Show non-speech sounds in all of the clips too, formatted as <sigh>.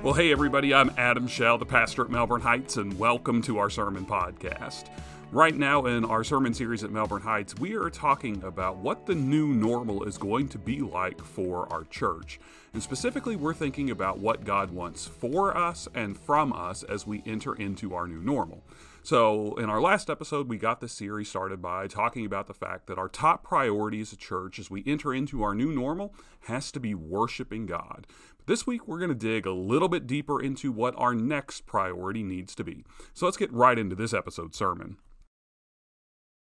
Well, hey, everybody, I'm Adam Shell, the pastor at Melbourne Heights, and welcome to our sermon podcast. Right now, in our sermon series at Melbourne Heights, we are talking about what the new normal is going to be like for our church. And specifically, we're thinking about what God wants for us and from us as we enter into our new normal. So, in our last episode, we got the series started by talking about the fact that our top priority as a church as we enter into our new normal has to be worshiping God. This week, we're going to dig a little bit deeper into what our next priority needs to be. So let's get right into this episode's sermon.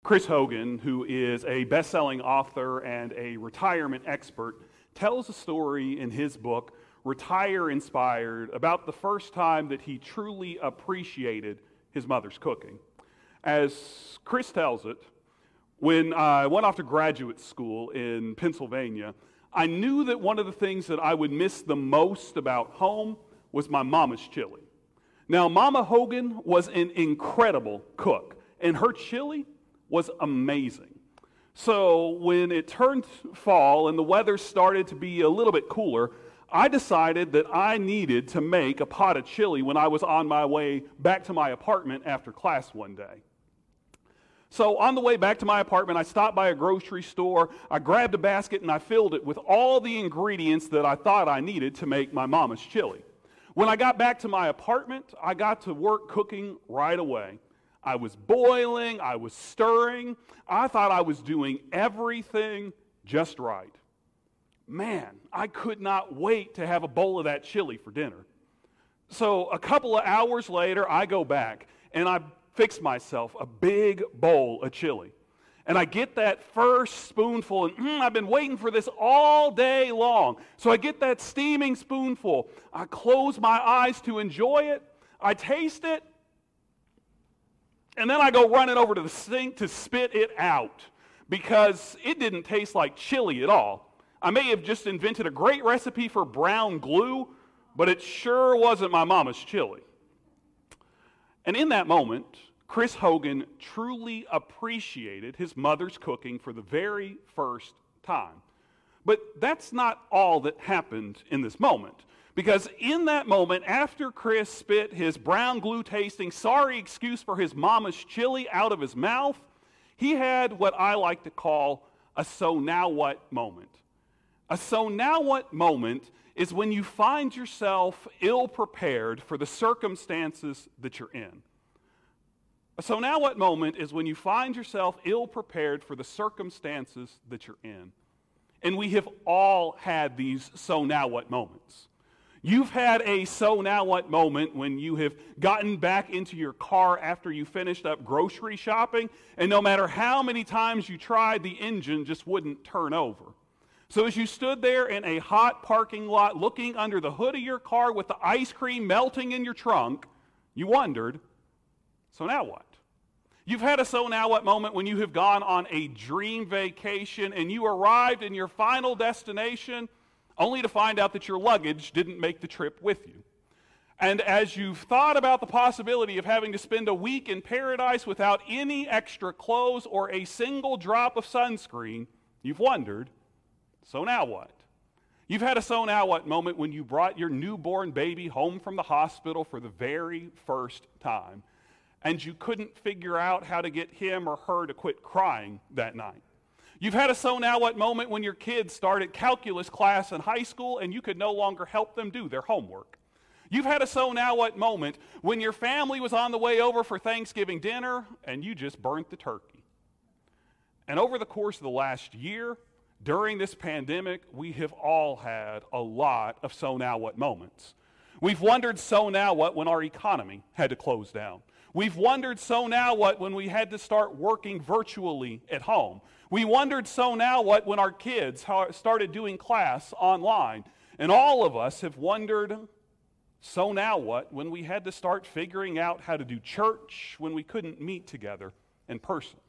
Chris Hogan, who is a best selling author and a retirement expert, tells a story in his book, Retire Inspired, about the first time that he truly appreciated his mother's cooking. As Chris tells it, when I went off to graduate school in Pennsylvania, I knew that one of the things that I would miss the most about home was my mama's chili. Now, Mama Hogan was an incredible cook, and her chili was amazing. So, when it turned fall and the weather started to be a little bit cooler, I decided that I needed to make a pot of chili when I was on my way back to my apartment after class one day. So on the way back to my apartment, I stopped by a grocery store. I grabbed a basket and I filled it with all the ingredients that I thought I needed to make my mama's chili. When I got back to my apartment, I got to work cooking right away. I was boiling, I was stirring. I thought I was doing everything just right. Man, I could not wait to have a bowl of that chili for dinner. So a couple of hours later, I go back and I fix myself a big bowl of chili. And I get that first spoonful, and mm, I've been waiting for this all day long. So I get that steaming spoonful. I close my eyes to enjoy it. I taste it. And then I go running over to the sink to spit it out because it didn't taste like chili at all. I may have just invented a great recipe for brown glue, but it sure wasn't my mama's chili. And in that moment, Chris Hogan truly appreciated his mother's cooking for the very first time. But that's not all that happened in this moment. Because in that moment, after Chris spit his brown glue tasting sorry excuse for his mama's chili out of his mouth, he had what I like to call a so now what moment. A so now what moment is when you find yourself ill prepared for the circumstances that you're in. So now what moment is when you find yourself ill prepared for the circumstances that you're in. And we have all had these so now what moments. You've had a so now what moment when you have gotten back into your car after you finished up grocery shopping, and no matter how many times you tried, the engine just wouldn't turn over. So, as you stood there in a hot parking lot looking under the hood of your car with the ice cream melting in your trunk, you wondered, so now what? You've had a so now what moment when you have gone on a dream vacation and you arrived in your final destination only to find out that your luggage didn't make the trip with you. And as you've thought about the possibility of having to spend a week in paradise without any extra clothes or a single drop of sunscreen, you've wondered, so now what? You've had a so now what moment when you brought your newborn baby home from the hospital for the very first time, and you couldn't figure out how to get him or her to quit crying that night. You've had a so now what moment when your kids started calculus class in high school and you could no longer help them do their homework. You've had a so now what moment when your family was on the way over for Thanksgiving dinner and you just burnt the turkey. And over the course of the last year, during this pandemic, we have all had a lot of so now what moments. We've wondered so now what when our economy had to close down. We've wondered so now what when we had to start working virtually at home. We wondered so now what when our kids started doing class online. And all of us have wondered so now what when we had to start figuring out how to do church when we couldn't meet together in person.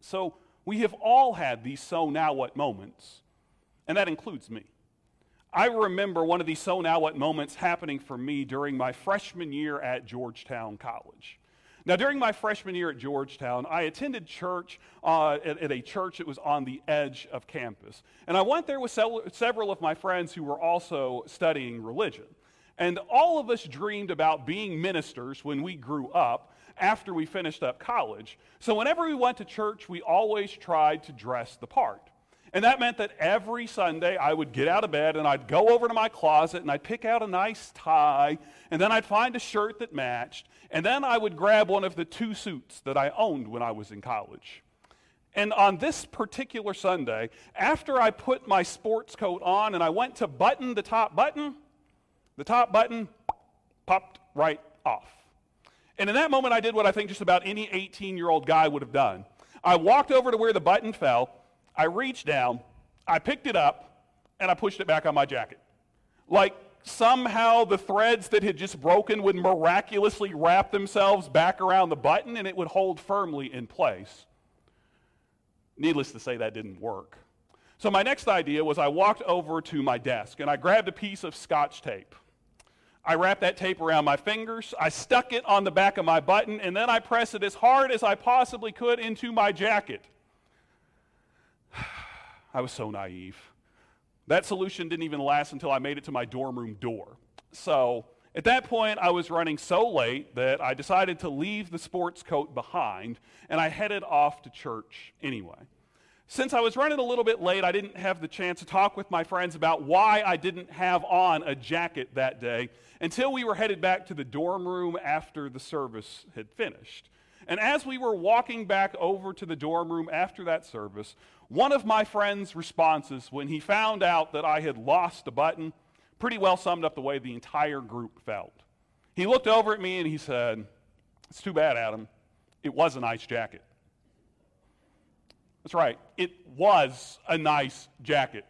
So we have all had these so now what moments, and that includes me. I remember one of these so now what moments happening for me during my freshman year at Georgetown College. Now, during my freshman year at Georgetown, I attended church uh, at, at, a church that was on the edge of campus. And I went there with several, several of my friends who were also studying religion. And all of us dreamed about being ministers when we grew up after we finished up college. So whenever we went to church, we always tried to dress the part. And that meant that every Sunday I would get out of bed and I'd go over to my closet and I'd pick out a nice tie and then I'd find a shirt that matched and then I would grab one of the two suits that I owned when I was in college. And on this particular Sunday, after I put my sports coat on and I went to button the top button, the top button popped right off. And in that moment, I did what I think just about any 18 year old guy would have done. I walked over to where the button fell, I reached down, I picked it up, and I pushed it back on my jacket. Like somehow the threads that had just broken would miraculously wrap themselves back around the button and it would hold firmly in place. Needless to say, that didn't work. So my next idea was I walked over to my desk and I grabbed a piece of scotch tape. I wrapped that tape around my fingers, I stuck it on the back of my button, and then I pressed it as hard as I possibly could into my jacket. <sighs> I was so naive. That solution didn't even last until I made it to my dorm room door. So at that point, I was running so late that I decided to leave the sports coat behind, and I headed off to church anyway. Since I was running a little bit late, I didn't have the chance to talk with my friends about why I didn't have on a jacket that day until we were headed back to the dorm room after the service had finished. And as we were walking back over to the dorm room after that service, one of my friend's responses when he found out that I had lost a button pretty well summed up the way the entire group felt. He looked over at me and he said, It's too bad, Adam. It was a nice jacket. That's right. It was a nice jacket.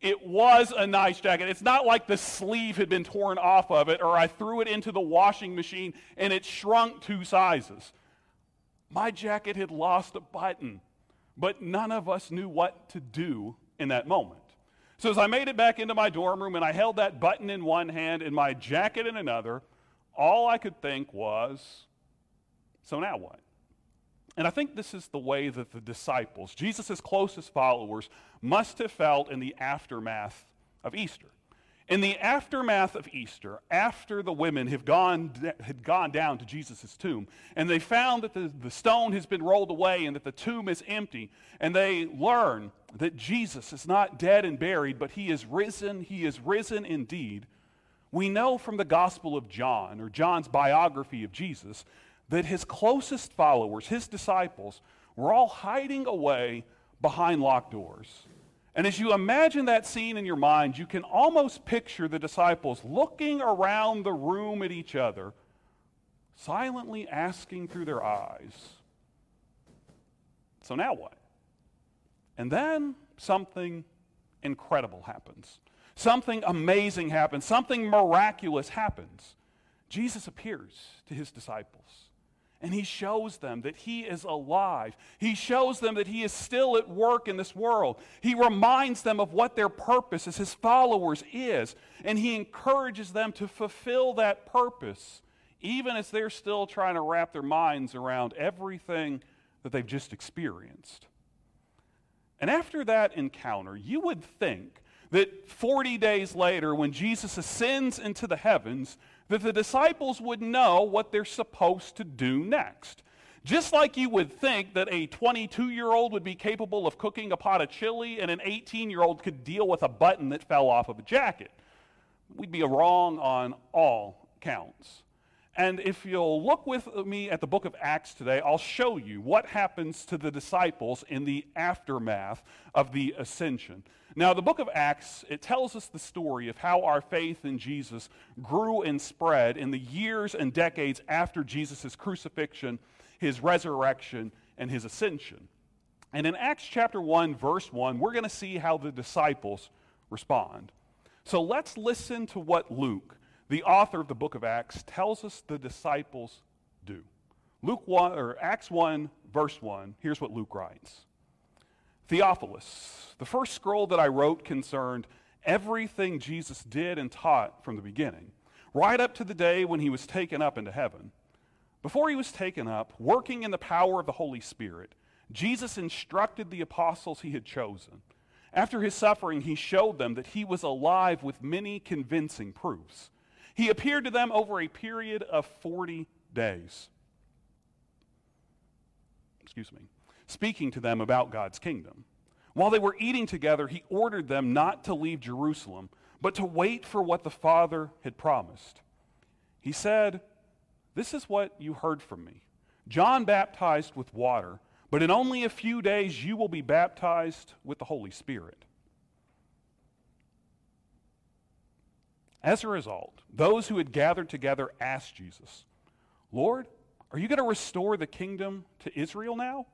It was a nice jacket. It's not like the sleeve had been torn off of it or I threw it into the washing machine and it shrunk two sizes. My jacket had lost a button, but none of us knew what to do in that moment. So as I made it back into my dorm room and I held that button in one hand and my jacket in another, all I could think was, so now what? And I think this is the way that the disciples, Jesus' closest followers, must have felt in the aftermath of Easter. In the aftermath of Easter, after the women have gone, had gone down to Jesus' tomb, and they found that the, the stone has been rolled away and that the tomb is empty, and they learn that Jesus is not dead and buried, but he is risen, he is risen indeed, we know from the Gospel of John, or John's biography of Jesus, that his closest followers, his disciples, were all hiding away behind locked doors. And as you imagine that scene in your mind, you can almost picture the disciples looking around the room at each other, silently asking through their eyes, So now what? And then something incredible happens. Something amazing happens. Something miraculous happens. Jesus appears to his disciples and he shows them that he is alive. He shows them that he is still at work in this world. He reminds them of what their purpose as his followers is, and he encourages them to fulfill that purpose, even as they're still trying to wrap their minds around everything that they've just experienced. And after that encounter, you would think that 40 days later, when Jesus ascends into the heavens, that the disciples would know what they're supposed to do next. Just like you would think that a 22 year old would be capable of cooking a pot of chili and an 18 year old could deal with a button that fell off of a jacket. We'd be wrong on all counts. And if you'll look with me at the book of Acts today, I'll show you what happens to the disciples in the aftermath of the ascension. Now, the book of Acts, it tells us the story of how our faith in Jesus grew and spread in the years and decades after Jesus' crucifixion, his resurrection, and his ascension. And in Acts chapter 1, verse 1, we're going to see how the disciples respond. So let's listen to what Luke, the author of the book of Acts, tells us the disciples do. Luke 1 or Acts 1 verse 1, here's what Luke writes. Theophilus, the first scroll that I wrote concerned everything Jesus did and taught from the beginning, right up to the day when he was taken up into heaven. Before he was taken up, working in the power of the Holy Spirit, Jesus instructed the apostles he had chosen. After his suffering, he showed them that he was alive with many convincing proofs. He appeared to them over a period of 40 days. Excuse me. Speaking to them about God's kingdom. While they were eating together, he ordered them not to leave Jerusalem, but to wait for what the Father had promised. He said, This is what you heard from me. John baptized with water, but in only a few days you will be baptized with the Holy Spirit. As a result, those who had gathered together asked Jesus, Lord, are you going to restore the kingdom to Israel now?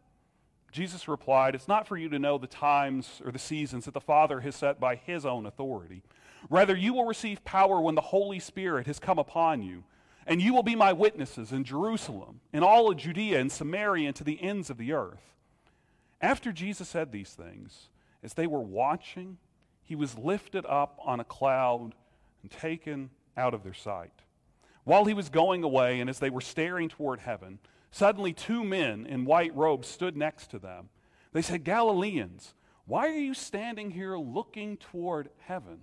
Jesus replied, It's not for you to know the times or the seasons that the Father has set by his own authority. Rather, you will receive power when the Holy Spirit has come upon you, and you will be my witnesses in Jerusalem, in all of Judea and Samaria, and to the ends of the earth. After Jesus said these things, as they were watching, he was lifted up on a cloud and taken out of their sight. While he was going away, and as they were staring toward heaven, Suddenly, two men in white robes stood next to them. They said, Galileans, why are you standing here looking toward heaven?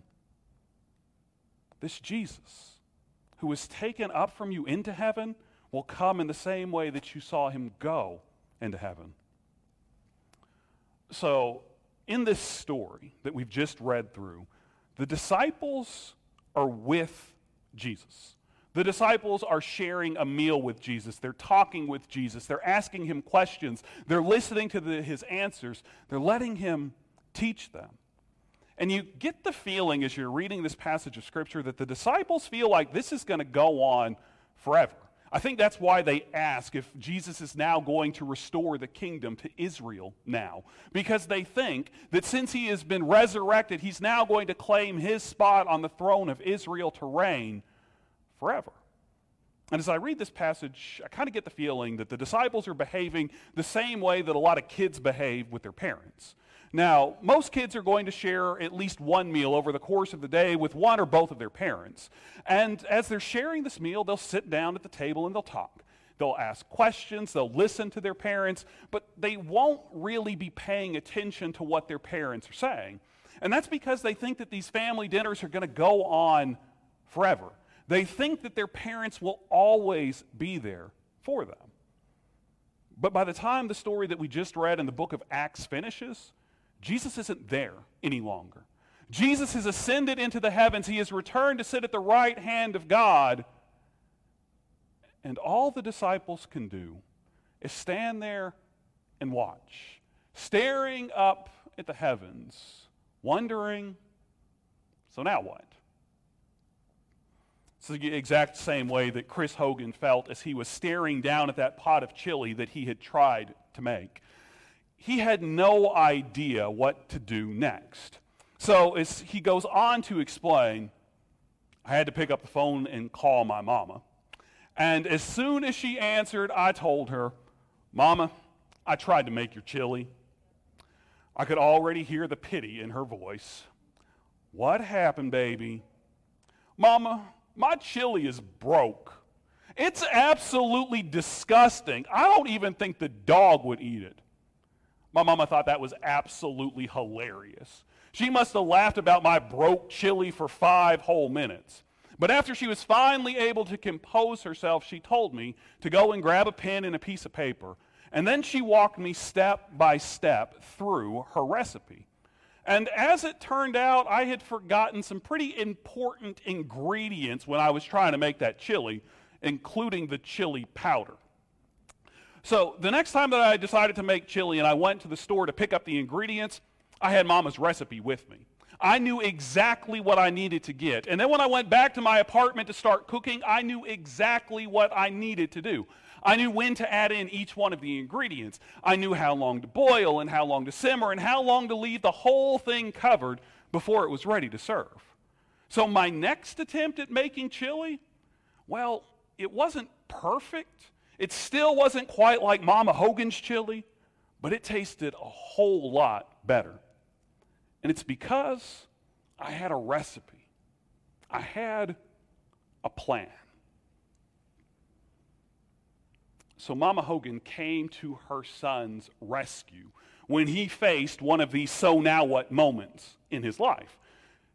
This Jesus, who was taken up from you into heaven, will come in the same way that you saw him go into heaven. So, in this story that we've just read through, the disciples are with Jesus. The disciples are sharing a meal with Jesus. They're talking with Jesus. They're asking him questions. They're listening to the, his answers. They're letting him teach them. And you get the feeling as you're reading this passage of Scripture that the disciples feel like this is going to go on forever. I think that's why they ask if Jesus is now going to restore the kingdom to Israel now. Because they think that since he has been resurrected, he's now going to claim his spot on the throne of Israel to reign forever. And as I read this passage, I kind of get the feeling that the disciples are behaving the same way that a lot of kids behave with their parents. Now, most kids are going to share at least one meal over the course of the day with one or both of their parents. And as they're sharing this meal, they'll sit down at the table and they'll talk. They'll ask questions, they'll listen to their parents, but they won't really be paying attention to what their parents are saying. And that's because they think that these family dinners are going to go on forever. They think that their parents will always be there for them. But by the time the story that we just read in the book of Acts finishes, Jesus isn't there any longer. Jesus has ascended into the heavens. He has returned to sit at the right hand of God. And all the disciples can do is stand there and watch, staring up at the heavens, wondering, so now what? It's the exact same way that Chris Hogan felt as he was staring down at that pot of chili that he had tried to make. He had no idea what to do next. So as he goes on to explain, I had to pick up the phone and call my mama. And as soon as she answered, I told her, Mama, I tried to make your chili. I could already hear the pity in her voice. What happened, baby? Mama, my chili is broke. It's absolutely disgusting. I don't even think the dog would eat it. My mama thought that was absolutely hilarious. She must have laughed about my broke chili for five whole minutes. But after she was finally able to compose herself, she told me to go and grab a pen and a piece of paper. And then she walked me step by step through her recipe. And as it turned out, I had forgotten some pretty important ingredients when I was trying to make that chili, including the chili powder. So the next time that I decided to make chili and I went to the store to pick up the ingredients, I had Mama's recipe with me. I knew exactly what I needed to get. And then when I went back to my apartment to start cooking, I knew exactly what I needed to do. I knew when to add in each one of the ingredients. I knew how long to boil and how long to simmer and how long to leave the whole thing covered before it was ready to serve. So my next attempt at making chili, well, it wasn't perfect. It still wasn't quite like Mama Hogan's chili, but it tasted a whole lot better. And it's because I had a recipe. I had a plan. So Mama Hogan came to her son's rescue when he faced one of these so now what moments in his life.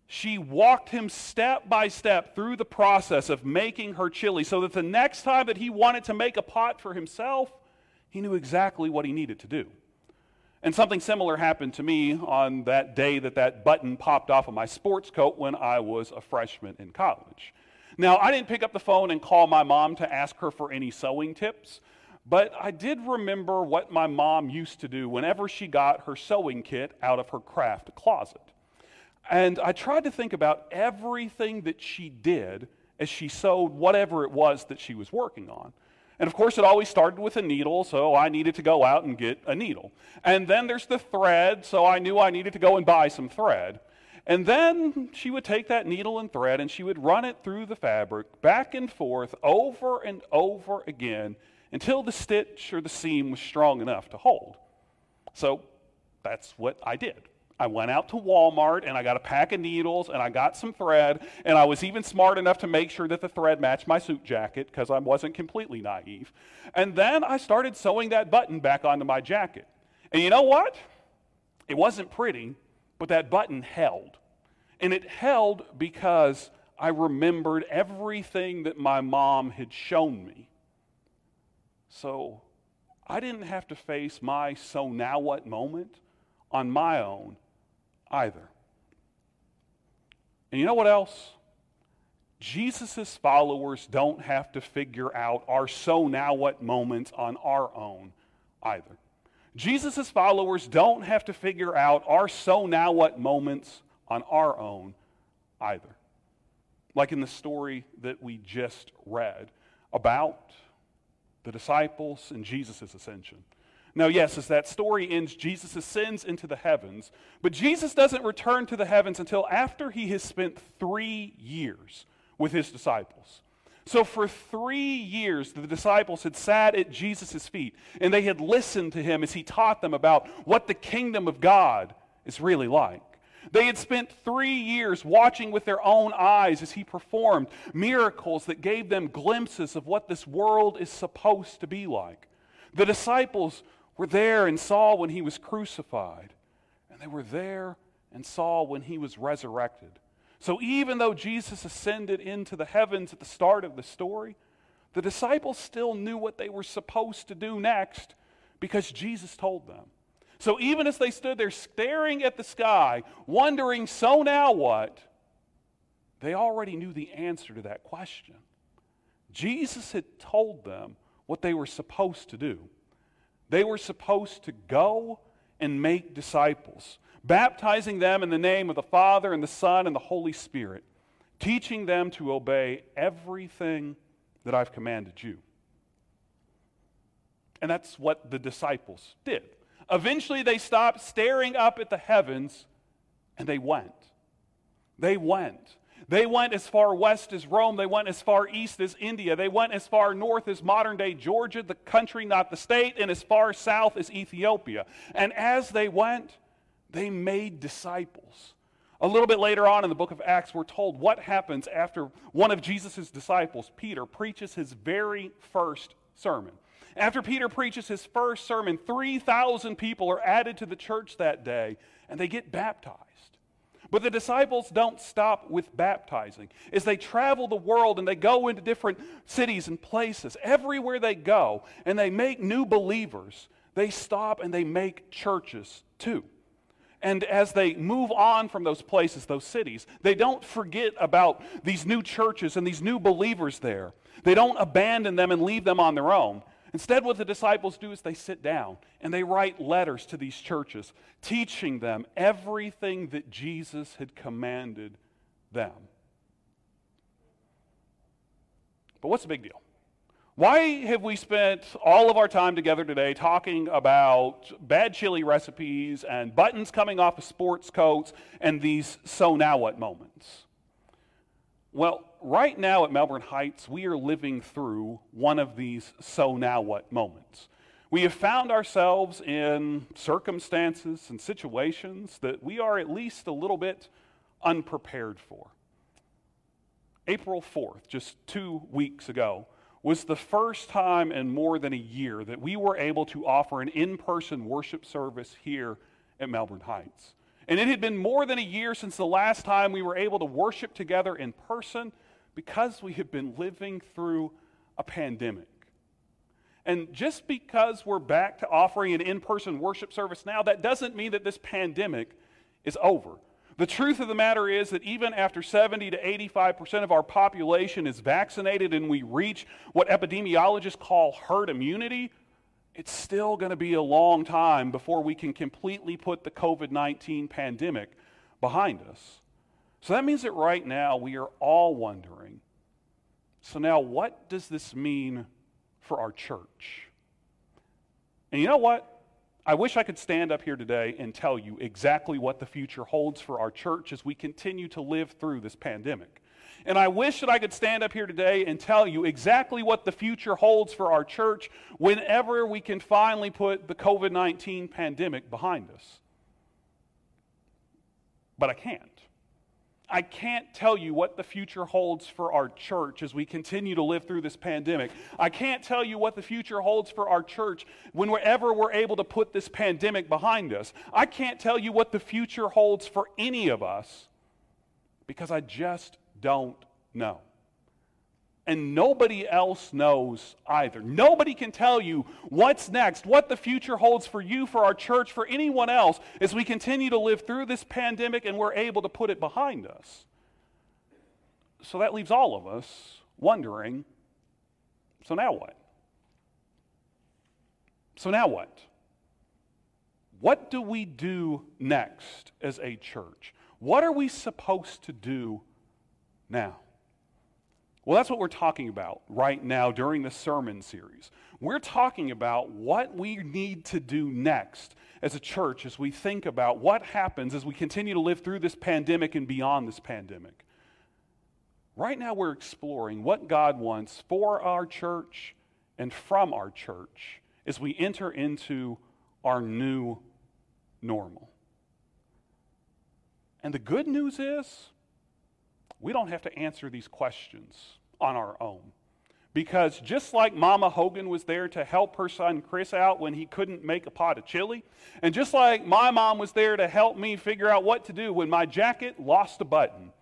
She walked him step by step through the process of making her chili so that the next time that he wanted to make a pot for himself, he knew exactly what he needed to do. And something similar happened to me on that day that that button popped off of my sports coat when I was a freshman in college. Now, I didn't pick up the phone and call my mom to ask her for any sewing tips, but I did remember what my mom used to do whenever she got her sewing kit out of her craft closet. And I tried to think about everything that she did as she sewed whatever it was that she was working on. And of course, it always started with a needle, so I needed to go out and get a needle. And then there's the thread, so I knew I needed to go and buy some thread. And then she would take that needle and thread and she would run it through the fabric back and forth over and over again until the stitch or the seam was strong enough to hold. So that's what I did. I went out to Walmart and I got a pack of needles and I got some thread and I was even smart enough to make sure that the thread matched my suit jacket because I wasn't completely naive. And then I started sewing that button back onto my jacket. And you know what? It wasn't pretty, but that button held. And it held because I remembered everything that my mom had shown me. So I didn't have to face my so now what moment on my own either. And you know what else? Jesus' followers don't have to figure out our so now what moments on our own either. Jesus' followers don't have to figure out our so now what moments on our own either. Like in the story that we just read about the disciples and Jesus' ascension. Now, yes, as that story ends, Jesus ascends into the heavens, but Jesus doesn't return to the heavens until after he has spent three years with his disciples. So, for three years, the disciples had sat at Jesus' feet and they had listened to him as he taught them about what the kingdom of God is really like. They had spent three years watching with their own eyes as he performed miracles that gave them glimpses of what this world is supposed to be like. The disciples were there and saw when he was crucified, and they were there and saw when he was resurrected. So even though Jesus ascended into the heavens at the start of the story, the disciples still knew what they were supposed to do next because Jesus told them. So even as they stood there staring at the sky, wondering, so now what? They already knew the answer to that question. Jesus had told them what they were supposed to do. They were supposed to go and make disciples, baptizing them in the name of the Father and the Son and the Holy Spirit, teaching them to obey everything that I've commanded you. And that's what the disciples did. Eventually, they stopped staring up at the heavens and they went. They went. They went as far west as Rome. They went as far east as India. They went as far north as modern day Georgia, the country, not the state, and as far south as Ethiopia. And as they went, they made disciples. A little bit later on in the book of Acts, we're told what happens after one of Jesus' disciples, Peter, preaches his very first sermon. After Peter preaches his first sermon, 3,000 people are added to the church that day, and they get baptized. But the disciples don't stop with baptizing. As they travel the world and they go into different cities and places, everywhere they go and they make new believers, they stop and they make churches too. And as they move on from those places, those cities, they don't forget about these new churches and these new believers there. They don't abandon them and leave them on their own. Instead, what the disciples do is they sit down and they write letters to these churches, teaching them everything that Jesus had commanded them. But what's the big deal? Why have we spent all of our time together today talking about bad chili recipes and buttons coming off of sports coats and these so now what moments? Well, right now at Melbourne Heights, we are living through one of these so now what moments. We have found ourselves in circumstances and situations that we are at least a little bit unprepared for. April 4th, just two weeks ago, was the first time in more than a year that we were able to offer an in person worship service here at Melbourne Heights. And it had been more than a year since the last time we were able to worship together in person because we have been living through a pandemic. And just because we're back to offering an in person worship service now, that doesn't mean that this pandemic is over. The truth of the matter is that even after 70 to 85% of our population is vaccinated and we reach what epidemiologists call herd immunity, it's still going to be a long time before we can completely put the COVID 19 pandemic behind us. So that means that right now we are all wondering so, now what does this mean for our church? And you know what? I wish I could stand up here today and tell you exactly what the future holds for our church as we continue to live through this pandemic. And I wish that I could stand up here today and tell you exactly what the future holds for our church whenever we can finally put the COVID 19 pandemic behind us. But I can't. I can't tell you what the future holds for our church as we continue to live through this pandemic. I can't tell you what the future holds for our church whenever we're able to put this pandemic behind us. I can't tell you what the future holds for any of us because I just don't know. And nobody else knows either. Nobody can tell you what's next, what the future holds for you, for our church, for anyone else as we continue to live through this pandemic and we're able to put it behind us. So that leaves all of us wondering so now what? So now what? What do we do next as a church? What are we supposed to do now? Well, that's what we're talking about right now during the sermon series. We're talking about what we need to do next as a church as we think about what happens as we continue to live through this pandemic and beyond this pandemic. Right now, we're exploring what God wants for our church and from our church as we enter into our new normal. And the good news is, we don't have to answer these questions on our own. Because just like Mama Hogan was there to help her son Chris out when he couldn't make a pot of chili, and just like my mom was there to help me figure out what to do when my jacket lost a button,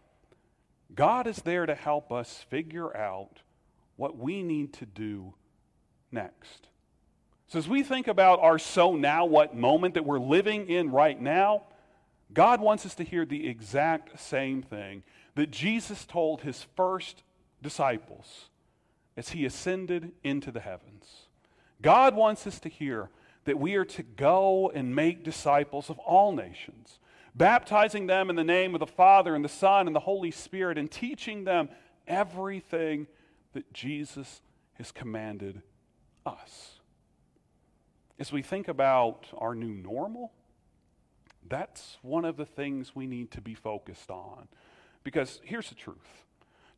God is there to help us figure out what we need to do next. So, as we think about our so now what moment that we're living in right now, God wants us to hear the exact same thing that Jesus told his first disciples as he ascended into the heavens. God wants us to hear that we are to go and make disciples of all nations, baptizing them in the name of the Father and the Son and the Holy Spirit, and teaching them everything that Jesus has commanded us. As we think about our new normal, that's one of the things we need to be focused on. Because here's the truth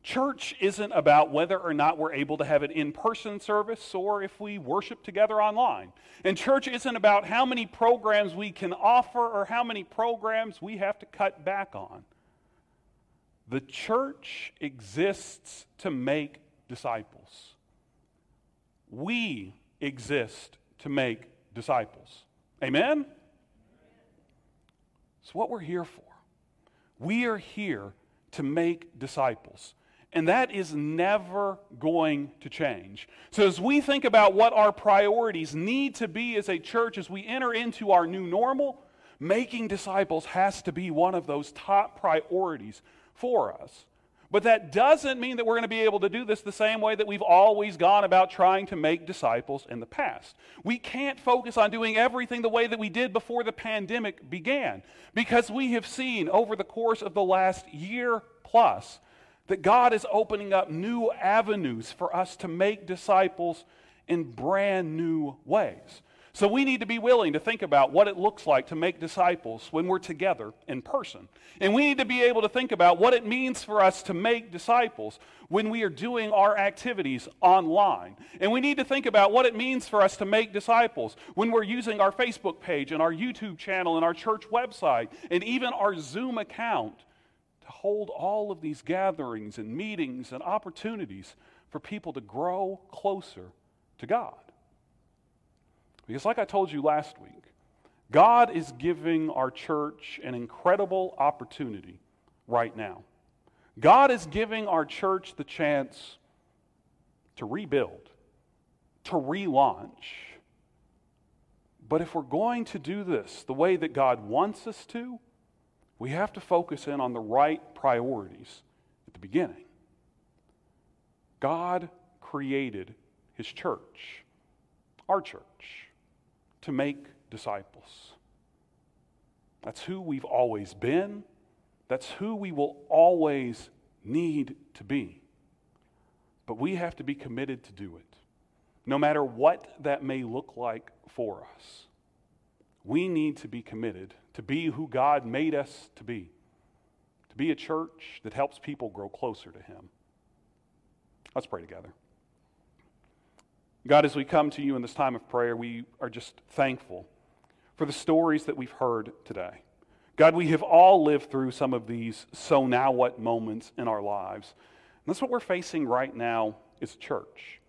church isn't about whether or not we're able to have an in person service or if we worship together online. And church isn't about how many programs we can offer or how many programs we have to cut back on. The church exists to make disciples. We exist to make disciples. Amen? It's what we're here for. We are here to make disciples. And that is never going to change. So, as we think about what our priorities need to be as a church, as we enter into our new normal, making disciples has to be one of those top priorities for us. But that doesn't mean that we're going to be able to do this the same way that we've always gone about trying to make disciples in the past. We can't focus on doing everything the way that we did before the pandemic began because we have seen over the course of the last year plus that God is opening up new avenues for us to make disciples in brand new ways. So we need to be willing to think about what it looks like to make disciples when we're together in person. And we need to be able to think about what it means for us to make disciples when we are doing our activities online. And we need to think about what it means for us to make disciples when we're using our Facebook page and our YouTube channel and our church website and even our Zoom account to hold all of these gatherings and meetings and opportunities for people to grow closer to God. Because, like I told you last week, God is giving our church an incredible opportunity right now. God is giving our church the chance to rebuild, to relaunch. But if we're going to do this the way that God wants us to, we have to focus in on the right priorities at the beginning. God created his church, our church, to make disciples. That's who we've always been. That's who we will always need to be. But we have to be committed to do it, no matter what that may look like for us. We need to be committed to be who God made us to be, to be a church that helps people grow closer to Him. Let's pray together. God, as we come to you in this time of prayer, we are just thankful for the stories that we've heard today. God, we have all lived through some of these so now what moments in our lives. And that's what we're facing right now as church.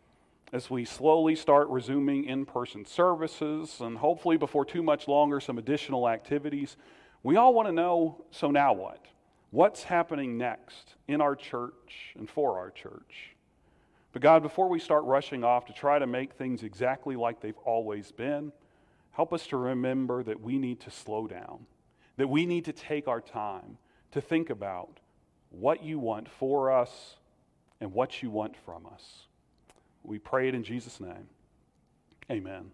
As we slowly start resuming in person services and hopefully before too much longer some additional activities, we all want to know so now what? What's happening next in our church and for our church? But God, before we start rushing off to try to make things exactly like they've always been, help us to remember that we need to slow down that we need to take our time to think about what you want for us and what you want from us. We pray it in Jesus' name. Amen.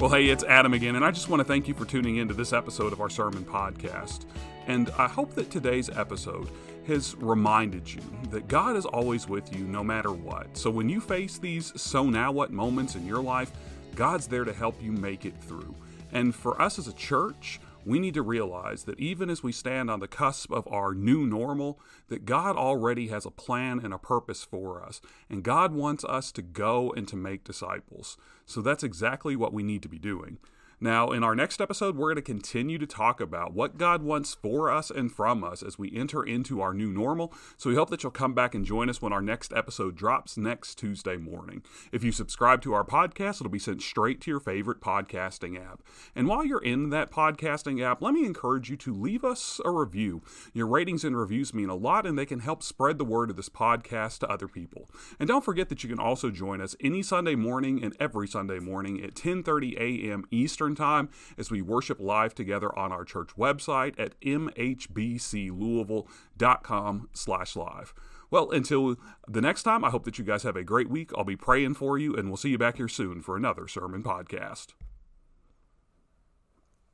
Well, hey, it's Adam again, and I just want to thank you for tuning in to this episode of our sermon podcast. And I hope that today's episode has reminded you that God is always with you no matter what. So when you face these so now what moments in your life, God's there to help you make it through. And for us as a church, we need to realize that even as we stand on the cusp of our new normal, that God already has a plan and a purpose for us. And God wants us to go and to make disciples. So that's exactly what we need to be doing. Now, in our next episode, we're going to continue to talk about what God wants for us and from us as we enter into our new normal. So we hope that you'll come back and join us when our next episode drops next Tuesday morning. If you subscribe to our podcast, it'll be sent straight to your favorite podcasting app. And while you're in that podcasting app, let me encourage you to leave us a review. Your ratings and reviews mean a lot, and they can help spread the word of this podcast to other people. And don't forget that you can also join us any Sunday morning and every Sunday morning at 10:30 a.m. Eastern time as we worship live together on our church website at mhbclouisville.com slash live. Well, until the next time, I hope that you guys have a great week. I'll be praying for you, and we'll see you back here soon for another sermon podcast.